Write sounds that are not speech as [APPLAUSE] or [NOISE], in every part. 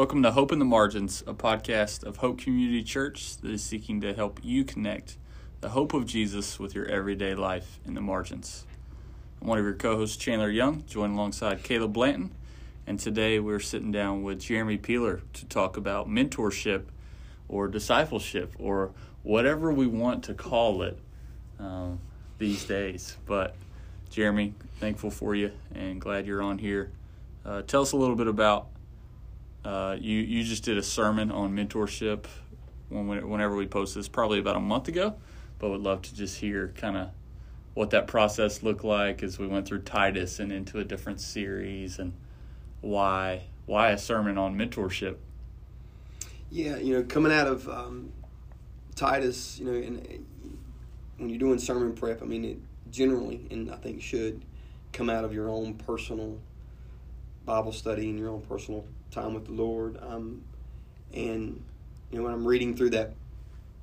Welcome to Hope in the Margins, a podcast of Hope Community Church that is seeking to help you connect the hope of Jesus with your everyday life in the margins. I'm one of your co hosts, Chandler Young, joined alongside Caleb Blanton, and today we're sitting down with Jeremy Peeler to talk about mentorship or discipleship or whatever we want to call it um, these days. But, Jeremy, thankful for you and glad you're on here. Uh, tell us a little bit about uh, you you just did a sermon on mentorship when whenever we post this, probably about a month ago. But would love to just hear kind of what that process looked like as we went through Titus and into a different series, and why why a sermon on mentorship. Yeah, you know, coming out of um, Titus, you know, and when you're doing sermon prep, I mean, it generally, and I think should come out of your own personal Bible study and your own personal time with the Lord. Um, and you know, when I'm reading through that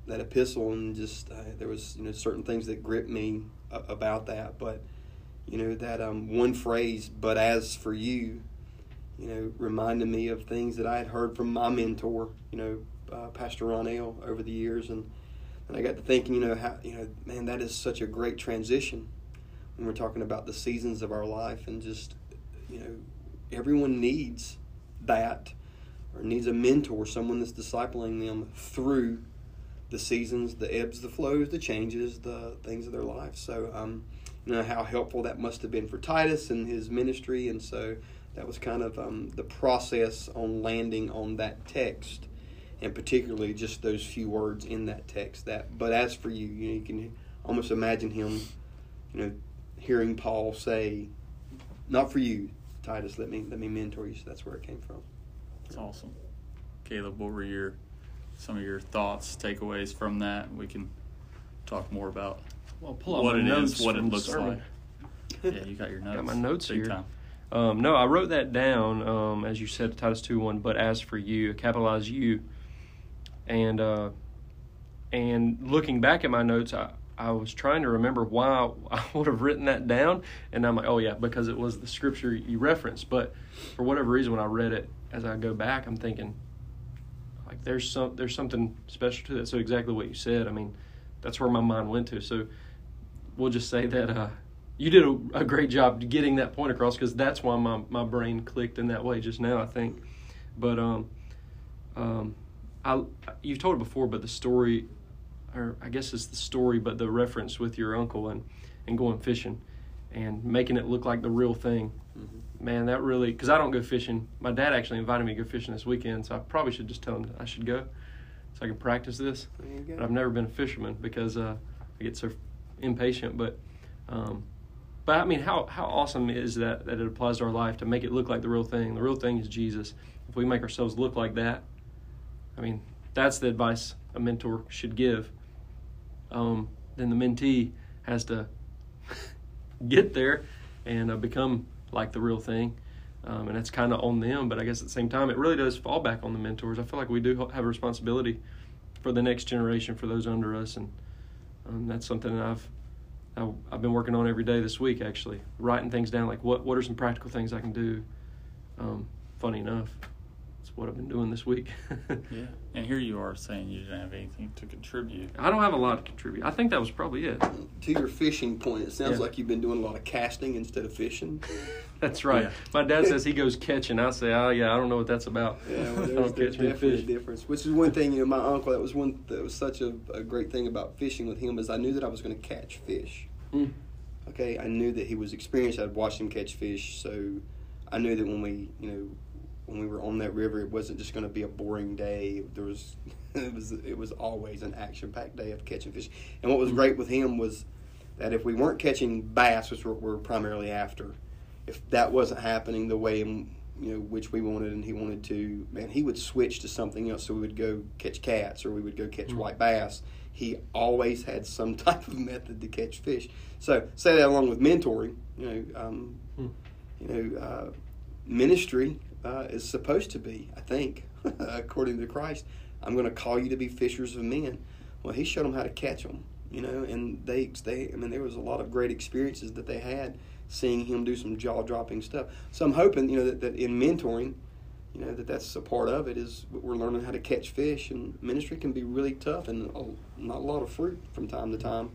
that epistle, and just uh, there was you know certain things that gripped me about that, but you know that um, one phrase, "But as for you," you know, reminded me of things that I had heard from my mentor, you know, uh, Pastor Ronell over the years, and and I got to thinking, you know, how you know, man, that is such a great transition when we're talking about the seasons of our life, and just you know, everyone needs that or needs a mentor, someone that's discipling them through the seasons, the ebbs, the flows, the changes, the things of their life. So, um, you know how helpful that must have been for Titus and his ministry, and so that was kind of um, the process on landing on that text, and particularly just those few words in that text. That, but as for you, you, know, you can almost imagine him, you know, hearing Paul say, "Not for you, Titus, let me let me mentor you. So that's where it came from. That's awesome. Caleb, what were your some of your thoughts, takeaways from that? We can talk more about well, pull what it is, what it looks like. Yeah, you got your notes. [LAUGHS] got my notes Big here. Um, no, I wrote that down um, as you said, Titus two one. But as for you, capitalize you, and uh, and looking back at my notes, I, I was trying to remember why [LAUGHS] I would have written that down, and I'm like, oh yeah, because it was the scripture you referenced. But for whatever reason, when I read it, as I go back, I'm thinking, like, there's some there's something special to that. So exactly what you said. I mean, that's where my mind went to. So we'll just say that uh, you did a, a, great job getting that point across because that's why my my brain clicked in that way just now. I think, but um, um, I you've told it before, but the story or I guess it's the story, but the reference with your uncle and, and going fishing and making it look like the real thing. Mm-hmm. Man, that really, because I don't go fishing. My dad actually invited me to go fishing this weekend, so I probably should just tell him I should go so I can practice this. But I've never been a fisherman because uh, I get so impatient. But, um, but I mean, how, how awesome is that that it applies to our life to make it look like the real thing? The real thing is Jesus. If we make ourselves look like that, I mean, that's the advice a mentor should give um, then the mentee has to get there and uh, become like the real thing. Um, and that's kind of on them, but I guess at the same time, it really does fall back on the mentors. I feel like we do have a responsibility for the next generation, for those under us, and um, that's something that I've I've been working on every day this week. Actually, writing things down, like what what are some practical things I can do. Um, funny enough, what I've been doing this week. [LAUGHS] yeah, and here you are saying you didn't have anything to contribute. I don't have a lot to contribute. I think that was probably it. To your fishing point, it sounds yeah. like you've been doing a lot of casting instead of fishing. [LAUGHS] that's right. Yeah. My dad says he goes catching. I say, oh yeah, I don't know what that's about. Yeah, well, [LAUGHS] there's, there's definitely a difference. Which is one thing. You know, my uncle. That was one. That was such a, a great thing about fishing with him is I knew that I was going to catch fish. Mm. Okay, I knew that he was experienced. I'd watched him catch fish, so I knew that when we, you know, when we were on that river, it wasn't just going to be a boring day. There was [LAUGHS] it was it was always an action packed day of catching fish. And what was great with him was that if we weren't catching bass, which we're, we're primarily after, if that wasn't happening the way in, you know which we wanted and he wanted to, man, he would switch to something else. So we would go catch cats or we would go catch mm-hmm. white bass. He always had some [LAUGHS] type of method to catch fish. So say that along with mentoring, you know, um, mm. you know, uh, ministry uh, is supposed to be, I think, [LAUGHS] according to Christ. I'm going to call you to be fishers of men. Well, he showed them how to catch them, you know, and they, they, I mean, there was a lot of great experiences that they had seeing him do some jaw dropping stuff. So I'm hoping, you know, that, that in mentoring, you know that that's a part of it is we're learning how to catch fish and ministry can be really tough and a, not a lot of fruit from time to time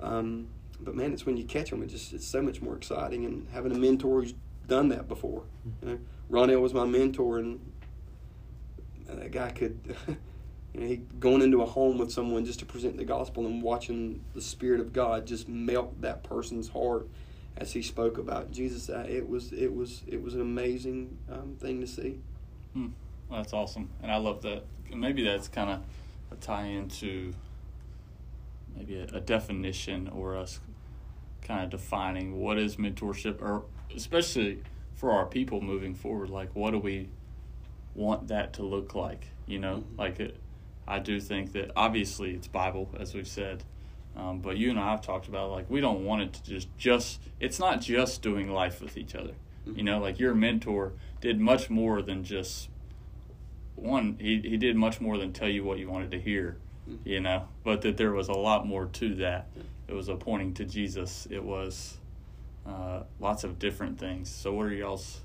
um, but man it's when you catch them it just it's so much more exciting and having a mentor who's done that before you know Ronell was my mentor and that guy could [LAUGHS] you know he going into a home with someone just to present the gospel and watching the spirit of God just melt that person's heart as he spoke about Jesus. Uh, it was it was it was an amazing um, thing to see. Hmm. Well, that's awesome, and I love that. Maybe that's kind of a tie into maybe a, a definition or us kind of defining what is mentorship, or especially for our people moving forward. Like, what do we want that to look like? You know, mm-hmm. like it, I do think that obviously it's Bible, as we've said, um, but you and I have talked about like we don't want it to just just it's not just doing life with each other. Mm-hmm. You know, like your mentor did much more than just one. He he did much more than tell you what you wanted to hear. Mm-hmm. You know, but that there was a lot more to that. It was a pointing to Jesus. It was uh, lots of different things. So, what are y'all's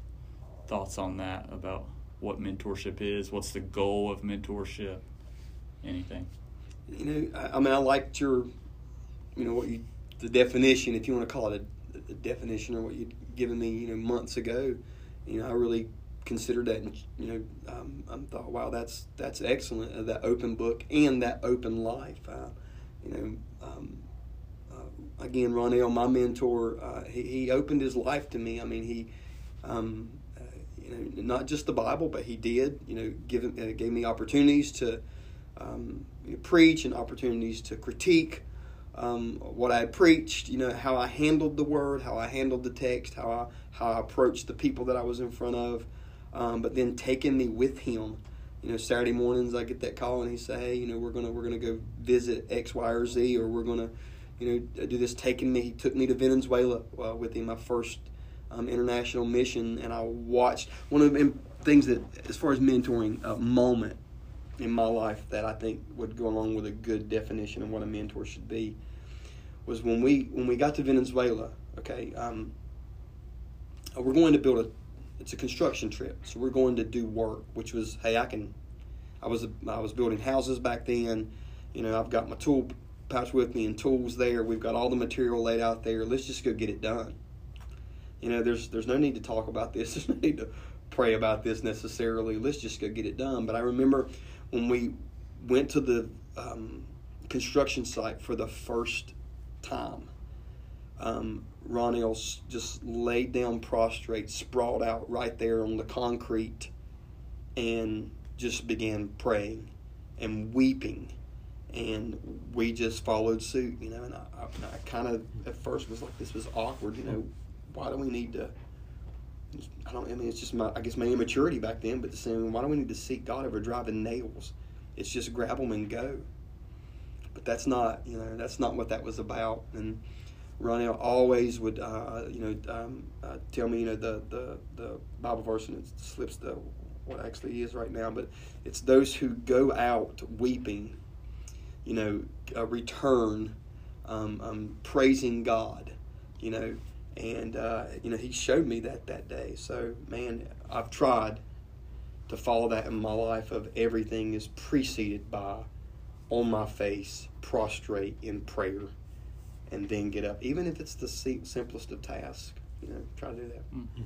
thoughts on that about what mentorship is? What's the goal of mentorship? Anything? You know, I, mean, I liked your you know what you the definition, if you want to call it a, a definition, or what you'd given me, you know, months ago. You know, I really considered that, and you know, um, I thought, wow, that's that's excellent. Uh, that open book and that open life. Uh, you know, um, again, Ronell, my mentor, uh, he, he opened his life to me. I mean, he. Um, uh, you know, not just the Bible, but he did. You know, give uh, gave me opportunities to um, you know, preach and opportunities to critique um, what I preached, you know, how I handled the word, how I handled the text, how I how I approached the people that I was in front of, um, but then taking me with him. You know, Saturday mornings I get that call and he say, hey, you know, we're gonna we're gonna go visit X, Y, or Z, or we're gonna, you know, do this. Taking me, he took me to Venezuela uh, with him, my first um, international mission, and I watched one of the things that, as far as mentoring, a moment in my life that I think would go along with a good definition of what a mentor should be was when we when we got to Venezuela. Okay, um, we're going to build a. It's a construction trip, so we're going to do work. Which was, hey, I can. I was I was building houses back then. You know, I've got my tool pouch with me and tools there. We've got all the material laid out there. Let's just go get it done. You know, there's there's no need to talk about this. [LAUGHS] There's no need to pray about this necessarily. Let's just go get it done. But I remember when we went to the um, construction site for the first time. Um, Ronell just laid down prostrate, sprawled out right there on the concrete, and just began praying and weeping. And we just followed suit, you know. And I, I, I kind of at first was like, this was awkward, you know. Why do we need to? I don't. I mean, it's just my. I guess my immaturity back then. But the same. Why do we need to seek God over driving nails? It's just grab them and go but that's not you know that's not what that was about. And Ronell always would uh, you know um, uh, tell me you know the, the the Bible verse and it slips the what actually is right now, but it's those who go out weeping, you know, uh, return um, um, praising God, you know, and uh, you know he showed me that that day. So man, I've tried to follow that in my life of everything is preceded by on my face, prostrate in prayer, and then get up. Even if it's the simplest of tasks, you know, try to do that. Mm-hmm.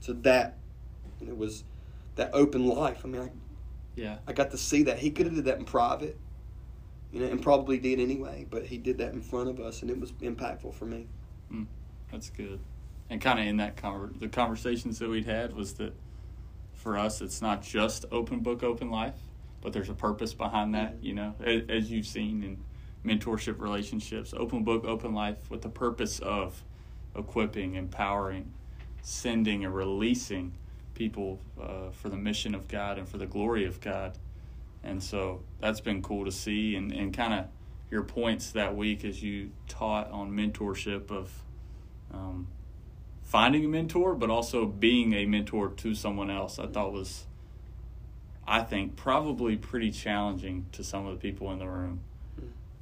So that you know, was that open life. I mean, I, yeah, I got to see that. He could have did that in private, you know, and probably did anyway. But he did that in front of us, and it was impactful for me. Mm, that's good. And kind of in that conver- the conversations that we'd had was that for us, it's not just open book, open life but there's a purpose behind that, you know, as, you've seen in mentorship relationships, open book, open life, with the purpose of equipping, empowering, sending, and releasing people uh, for the mission of God and for the glory of God. And so that's been cool to see and, and kind of your points that week as you taught on mentorship of um, finding a mentor, but also being a mentor to someone else. I thought was I think, probably pretty challenging to some of the people in the room.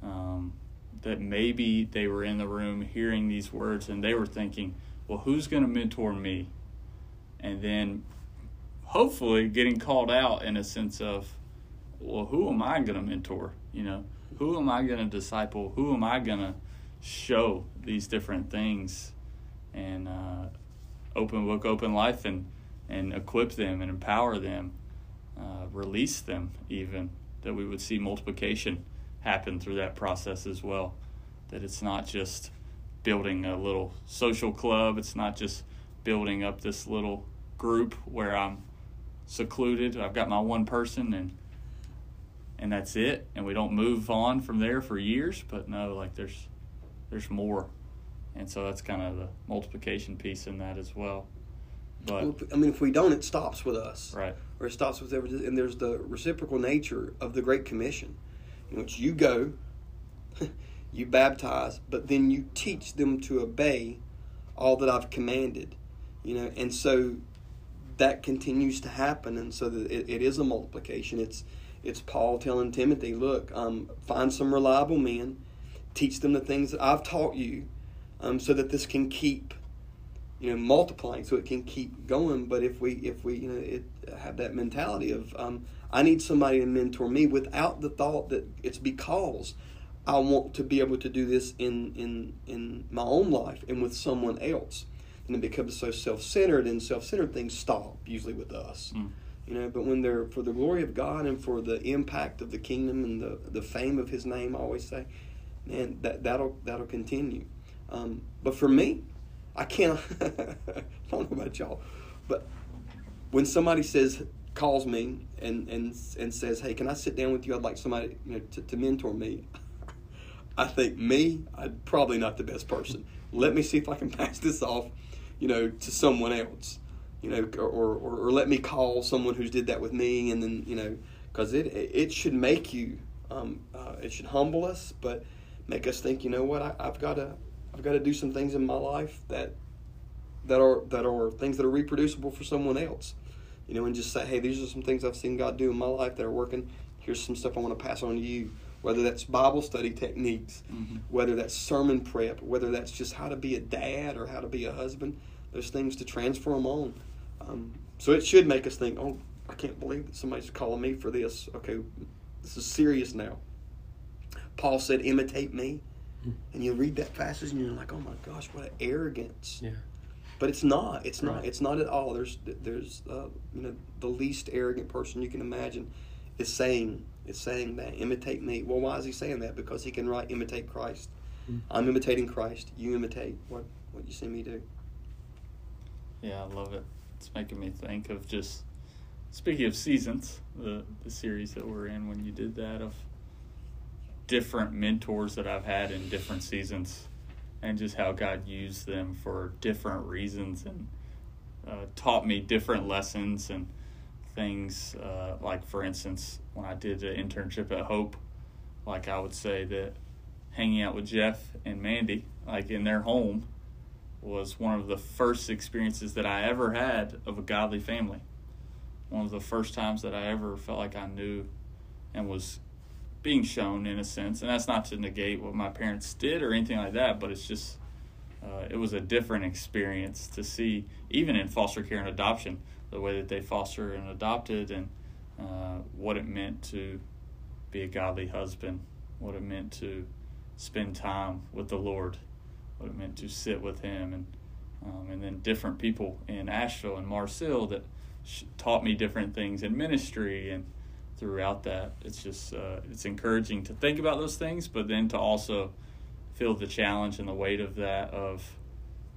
Um, that maybe they were in the room hearing these words and they were thinking, well, who's going to mentor me? And then hopefully getting called out in a sense of, well, who am I going to mentor? You know, who am I going to disciple? Who am I going to show these different things and uh, open book, open life, and and equip them and empower them, uh, release them even that we would see multiplication happen through that process as well. That it's not just building a little social club. It's not just building up this little group where I'm secluded. I've got my one person and and that's it and we don't move on from there for years, but no, like there's there's more. And so that's kind of the multiplication piece in that as well. But I mean, if we don't, it stops with us. right. or it stops with everything. And there's the reciprocal nature of the Great Commission, in which you go, [LAUGHS] you baptize, but then you teach them to obey all that I've commanded. You know, and so that continues to happen, and so that it, it is a multiplication. It's it's Paul telling Timothy, look, um, find some reliable men, teach them the things that I've taught you, um, so that this can keep you know multiplying so it can keep going. But if we if we you know it, have that mentality of um, i need somebody to mentor me without the thought that it's because i want to be able to do this in in in my own life and with someone else. And it becomes so self-centered and self-centered things stop usually with us. Mm. You know but when they're for the glory of god and for the impact of the kingdom and the the fame of his name i always say man that that'll that'll continue um, but for me I can't. [LAUGHS] I don't know about y'all, but when somebody says calls me and and and says, "Hey, can I sit down with you? I'd like somebody you know to, to mentor me." [LAUGHS] I think me, I'm probably not the best person. Let me see if I can [LAUGHS] pass this off, you know, to someone else, you know, or or, or let me call someone who's did that with me, and then you know, because it it should make you, um, uh, it should humble us, but make us think, you know what, I, I've got to I've got to do some things in my life that that are that are things that are reproducible for someone else. You know, and just say, hey, these are some things I've seen God do in my life that are working. Here's some stuff I want to pass on to you. Whether that's Bible study techniques, Mhm. whether that's sermon prep, whether that's just how to be a dad or how to be a husband, there's things to transfer them on. Um, so it should make us think, oh, I can't believe that somebody's calling me for this. Okay, this is serious now. Paul said, imitate me. And you read that passage and you're like, oh my gosh, what an arrogance. Yeah. But it's not. It's not. Right. It's not at all. There's there's uh, you know the least arrogant person you can imagine is saying is saying that imitate me. Well, why is he saying that? Because he can write imitate Christ. Mm. I'm imitating Christ. You imitate what what you see me do. Yeah, I love it. It's making me think of just speaking of seasons, the the series that we're in when you did that of different mentors that I've had in different seasons and just how God used them for different reasons and uh, taught me different lessons and things uh, like for instance when I did the internship at Hope like I would say that hanging out with Jeff and Mandy like in their home was one of the first experiences that I ever had of a godly family. One of the first times that I ever felt like I knew and was being shown in a sense. And that's not to negate what my parents did or anything like that, but it's just, uh, it was a different experience to see, even in foster care and adoption, the way that they foster and adopted and uh, what it meant to be a godly husband, what it meant to spend time with the Lord what it meant to sit with him and um, and then different people in Asheville and Mars Hill that taught me different things in ministry and throughout that. It's just uh, it's encouraging to think about those things but then to also feel the challenge and the weight of that of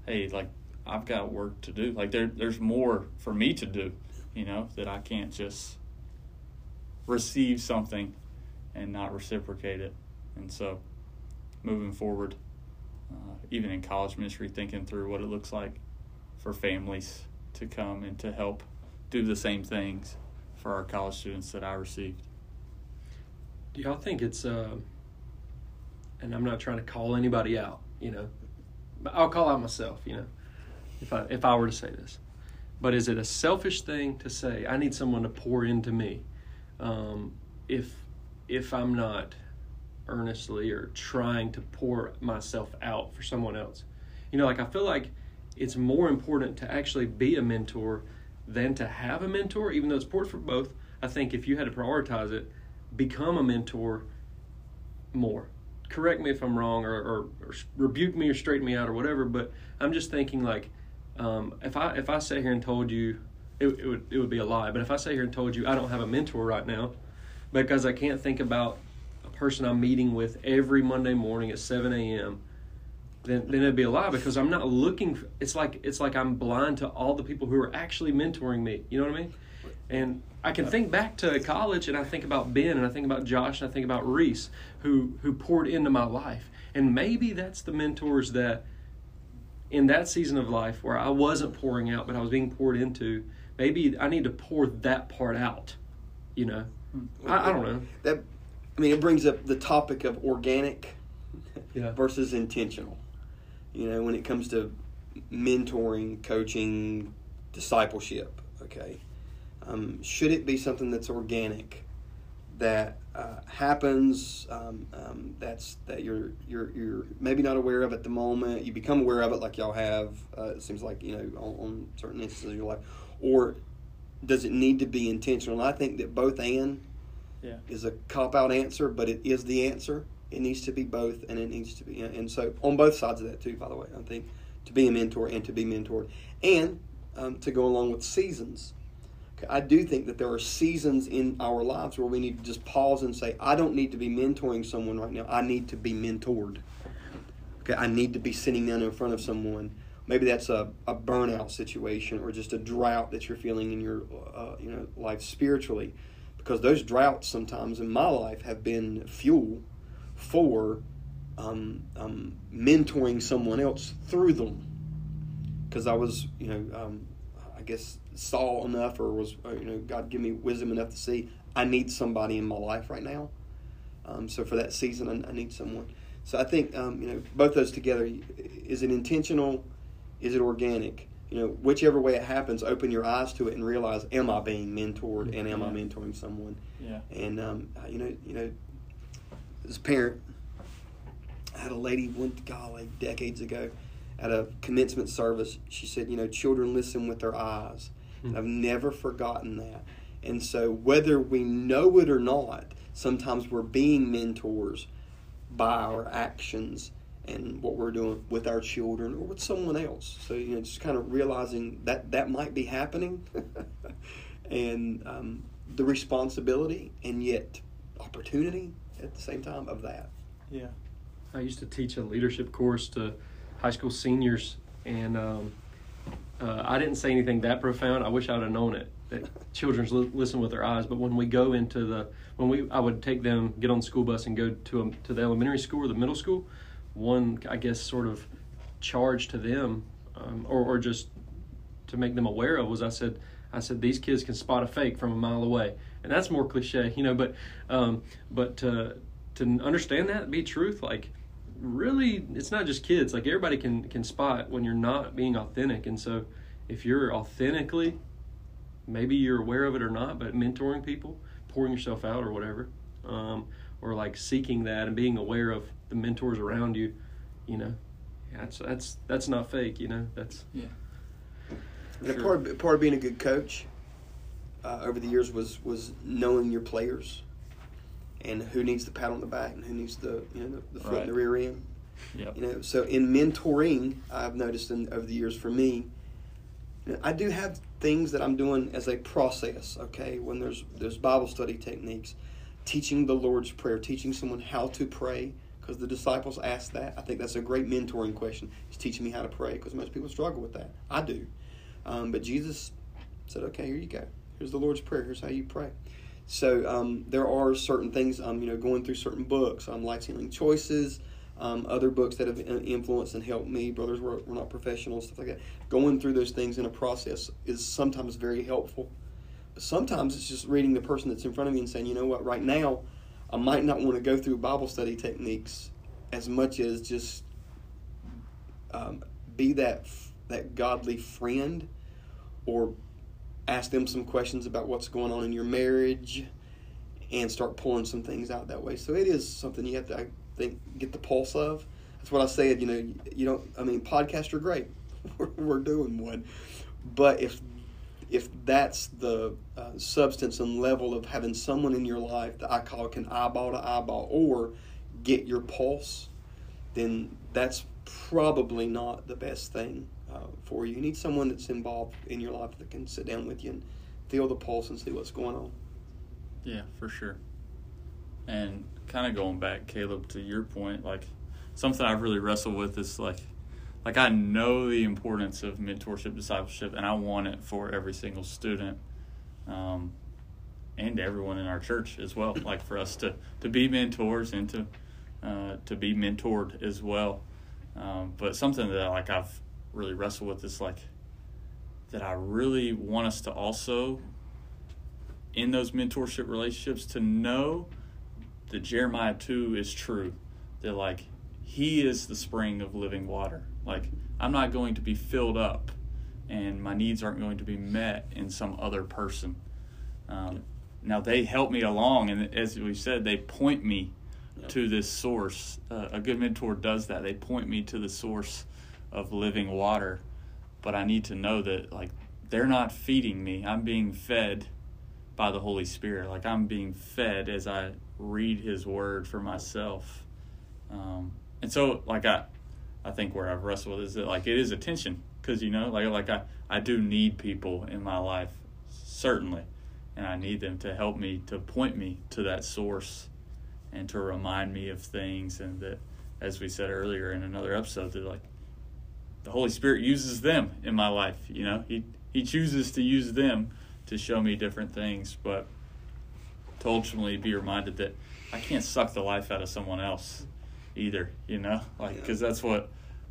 hey like I've got work to do. Like there there's more for me to do you know that I can't just receive something and not reciprocate it. And so moving forward uh, even in college ministry, thinking through what it looks like for families to come and to help do the same things for our college students that I received. Do y'all think it's uh and I'm not trying to call anybody out, you know. I'll call out myself, you know. If I if I were to say this. But is it a selfish thing to say I need someone to pour into me? Um, if if I'm not earnestly or trying to pour myself out for someone else. You know, like I feel like it's more important to actually be a mentor than to have a mentor, even though it's important for both. I think if you had to prioritize it, become a mentor more. Correct me if I'm wrong, or, or, or rebuke me or straighten me out or whatever. But I'm just thinking like, um, if I if I sat here and told you, it, it would it would be a lie. But if I sat here and told you I don't have a mentor right now, because I can't think about person I'm meeting with every Monday morning at 7 a.m then, then it'd be a lie because I'm not looking. For, it's like it's like I'm blind to all the people who are actually mentoring me. You know what I mean? And I can think back to college, and I think about Ben, and I think about Josh, and I think about Reese, who who poured into my life. And maybe that's the mentors that, in that season of life where I wasn't pouring out, but I was being poured into. Maybe I need to pour that part out. You know, hmm. I, I don't know. That I mean, it brings up the topic of organic Yeah. versus intentional. You know, when it comes to mentoring, coaching, discipleship, okay, um, should it be something that's organic, that uh, happens, um, um, that's that you're you're you're maybe not aware of at the moment. You become aware of it, like y'all have. Uh, it seems like you know on, on certain instances of your life, or does it need to be intentional? And I think that both and Yeah. is a cop out answer, but it is the answer. It needs to be both, and it needs to be, and so on both sides of that too. By the way, I think to be a mentor and to be mentored, and um, to go along with seasons. Okay, I do think that there are seasons in our lives where we need to just pause and say, I don't need to be mentoring someone right now. I need to be mentored. Okay, I need to be sitting down in front of someone. Maybe that's a, a burnout situation or just a drought that you're feeling in your uh, you know life spiritually, because those droughts sometimes in my life have been fuel for um, um, mentoring someone else through them. Because I was you know um, I guess saw enough or was uh, you know God give me wisdom enough to see I need somebody in my life right now. Um, so for that season, I, I need someone. So I think um, you know both those together. Is it intentional? Is it organic? You know, whichever way it happens, open your eyes to it and realize: Am I being mentored, and am I mentoring someone? Yeah. And um, you know, you know, as a parent, I had a lady one golly decades ago at a commencement service. She said, "You know, children listen with their eyes." And I've never forgotten that. And so, whether we know it or not, sometimes we're being mentors by our actions and what we're doing with our children or with someone else. So, you know, just kind of realizing that that might be happening [LAUGHS] and um, the responsibility and yet opportunity at the same time of that. Yeah. I used to teach a leadership course to high school seniors, and um, uh, I didn't say anything that profound. I wish I'd have known it. That [LAUGHS] children li- listen with their eyes, but when we go into the when we I would take them get on the school bus and go to a, to the elementary school or the middle school. One I guess sort of charge to them, um, or or just to make them aware of was I said I said these kids can spot a fake from a mile away, and that's more cliche, you know. But um, but to to understand that be truth, like really, it's not just kids. Like everybody can can spot when you're not being authentic, and so if you're authentically, maybe you're aware of it or not, but mentoring people, pouring yourself out or whatever, um, or like seeking that and being aware of the mentors around you, you know, that's that's that's not fake, you know. That's Yeah. And Sure. part of, part of being a good coach uh, over the years was was knowing your players and who needs the pat on the back and who needs the you know the, the foot in the rear end. Yep. You know, so in mentoring, I've noticed in, over the years for me, you know, I do have things that I'm doing as a process. Okay, when there's there's Bible study techniques, teaching the Lord's prayer, teaching someone how to pray, because the disciples asked that. I think that's a great mentoring question. Is teaching me how to pray, because most people struggle with that. I do, um, but Jesus said, "Okay, here you go. Here's the Lord's prayer. Here's how you pray." So um, there are certain things. Um, you know, going through certain books. Um, Life Healing Choices um, other books that have in- influenced and helped me. Brothers, we're, we're not professionals, stuff like that. Going through those things in a process is sometimes very helpful. Sometimes it's just reading the person that's in front of me and saying, you know what, right now, I might not want to go through Bible study techniques as much as just um, be that that godly friend, or ask them some questions about what's going on in your marriage, and start pulling some things out that way. So it is something you have to, I think, get the pulse of. That's what I said. You know, you don't. I mean, podcasts are great. [LAUGHS] we're, we're doing one, but if if that's the uh, substance and level of having someone in your life that I call can eyeball to eyeball or get your pulse, then that's probably not the best thing uh, for you. You need someone that's involved in your life that can sit down with you and feel the pulse and see what's going on. Yeah, for sure. And kind of going back, Caleb, to your point, like something I've really wrestled with is like, like I know the importance of mentorship, discipleship, and I want it for every single student, um, and everyone in our church as well. Like for us to to be mentors and to uh, to be mentored as well. Um, but something that like I've really wrestled with is like that I really want us to also in those mentorship relationships to know that Jeremiah 2 is true. That, like, he is the spring of living water. Like, I'm not going to be filled up and my needs aren't going to be met in some other person. Um, now, they help me along, and as we said, they point me to this source. Uh, a good mentor does that. They point me to the source of living water. But I need to know that, like, they're not feeding me. I'm being fed by the Holy Spirit. Like I'm being fed as I read His Word for myself. Um, and so, like I, I think where I've wrestled is that like it is attention. Because you know, like like I I do need people in my life certainly, and I need them to help me to point me to that source, and to remind me of things, and that as we said earlier in another episode, that like the Holy Spirit uses them in my life. You know, He He chooses to use them to show me different things, but to ultimately be reminded that I can't suck the life out of someone else either, you know, like because that's what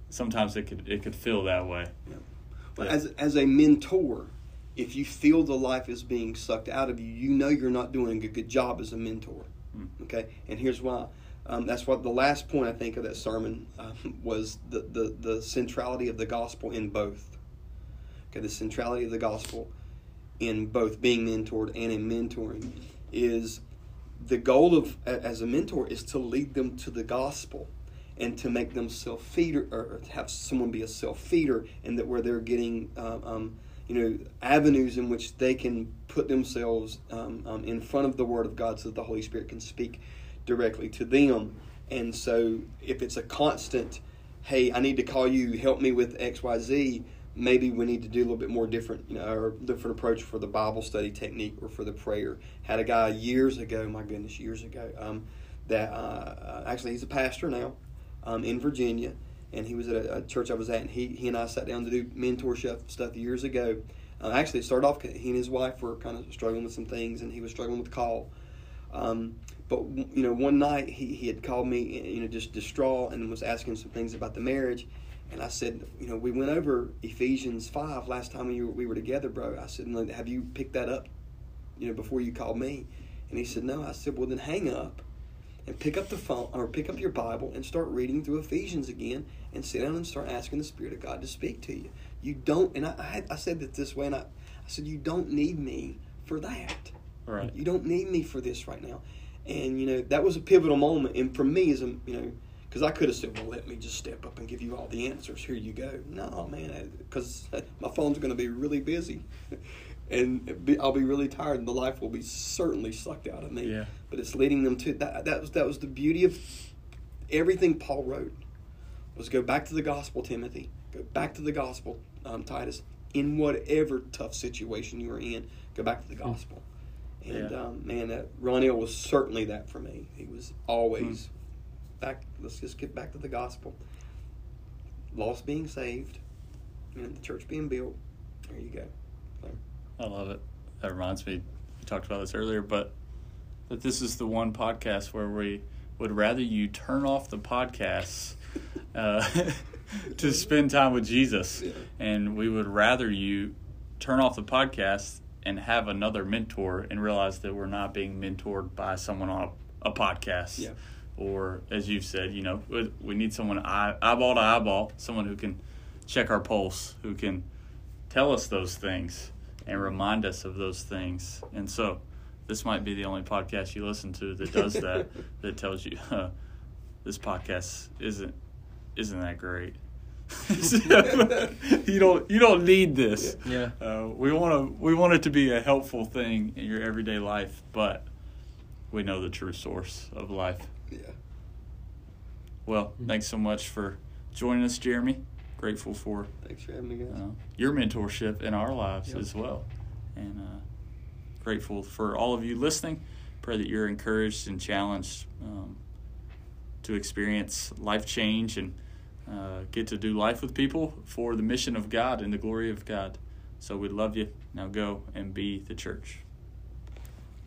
sometimes it could it could feel that way. Yeah. Well, yeah. as as a mentor, if you feel the life is being sucked out of you, you know you're not doing a good job as a mentor. Mm. Okay, and here's why. Um, that's what the last point I think of that sermon uh, was the, the the centrality of the gospel in both. Okay, the centrality of the gospel in both being mentored and in mentoring is the goal of as a mentor is to lead them to the gospel and to make them self feeder or have someone be a self feeder and that where they're getting um, um, you know avenues in which they can put themselves um, um, in front of the word of god so that the holy spirit can speak directly to them. And so if it's a constant hey i need to call you. Help me with xyz maybe we need to do a little bit more different, you know, or different approach for the Bible study technique or for the prayer. Had a guy years ago, my goodness, years ago, um, that uh, uh, actually he's a pastor now um, in Virginia, and he was at a, a, church I was at, and he he and I sat down to do mentorship stuff years ago. Uh, actually, it started off he and his wife were kind of struggling with some things, and he was struggling with call. Um, but you know, one night he, he had called me, you know, just distraught, and was asking some things about the marriage and I said, you know, we went over Ephesians 5 last time we were, we were together, bro. I said, have you picked that up, you know, before you called me? And he said, no. I said, well, then hang up and pick up the phone or pick up your Bible and start reading through Ephesians again and sit down and start asking the Spirit of God to speak to you. You don't, and I, I, had, I said it this way, and I, I said, you don't need me for that. Right. You don't need me for this right now. And, you know, that was a pivotal moment. And for me, as a, you know, because I could have said, well, let me just step up and give you all the answers. Here you go. No, man, because [LAUGHS] my phone's going to be really busy. [LAUGHS] and I'll be really tired, and the life will be certainly sucked out of me. Yeah. But it's leading them to that. That was that was the beauty of everything Paul wrote was go back to the gospel, Timothy. Go back to the gospel, um, Titus. In whatever tough situation you are in, go back to the gospel. And yeah. um, man, that Ron was certainly that for me. He was always mm back. Let's just get back to the gospel. Lost being saved, and the church being built. There you go. I love it. That reminds me. We talked about this earlier, but that this is the one podcast where we would rather you turn off the podcast uh, [LAUGHS] to spend time with Jesus, yeah. and we would rather you turn off the podcast and have another mentor and realize that we're not being mentored by someone on a, a podcast. Yeah or as you've said, you know, we need someone eye, eyeball to eyeball, someone who can check our pulse, who can tell us those things and remind us of those things. And so, this might be the only podcast you listen to that does that, [LAUGHS] that tells you [LAUGHS] uh, this podcast isn't isn't that great. [LAUGHS] you don't you don't need this. Yeah. Uh, we want to we want it to be a helpful thing in your everyday life, but we know the true source of life. Yeah. Well, thanks so much for joining us, Jeremy. Grateful for Thanks for having me, guys. uh, your mentorship in our lives Yep. as well, and uh, grateful for all of you listening. Pray that you're encouraged and challenged um, to experience life change and uh, get to do life with people for the mission of God and the glory of God. So we love you. Now go and be the church.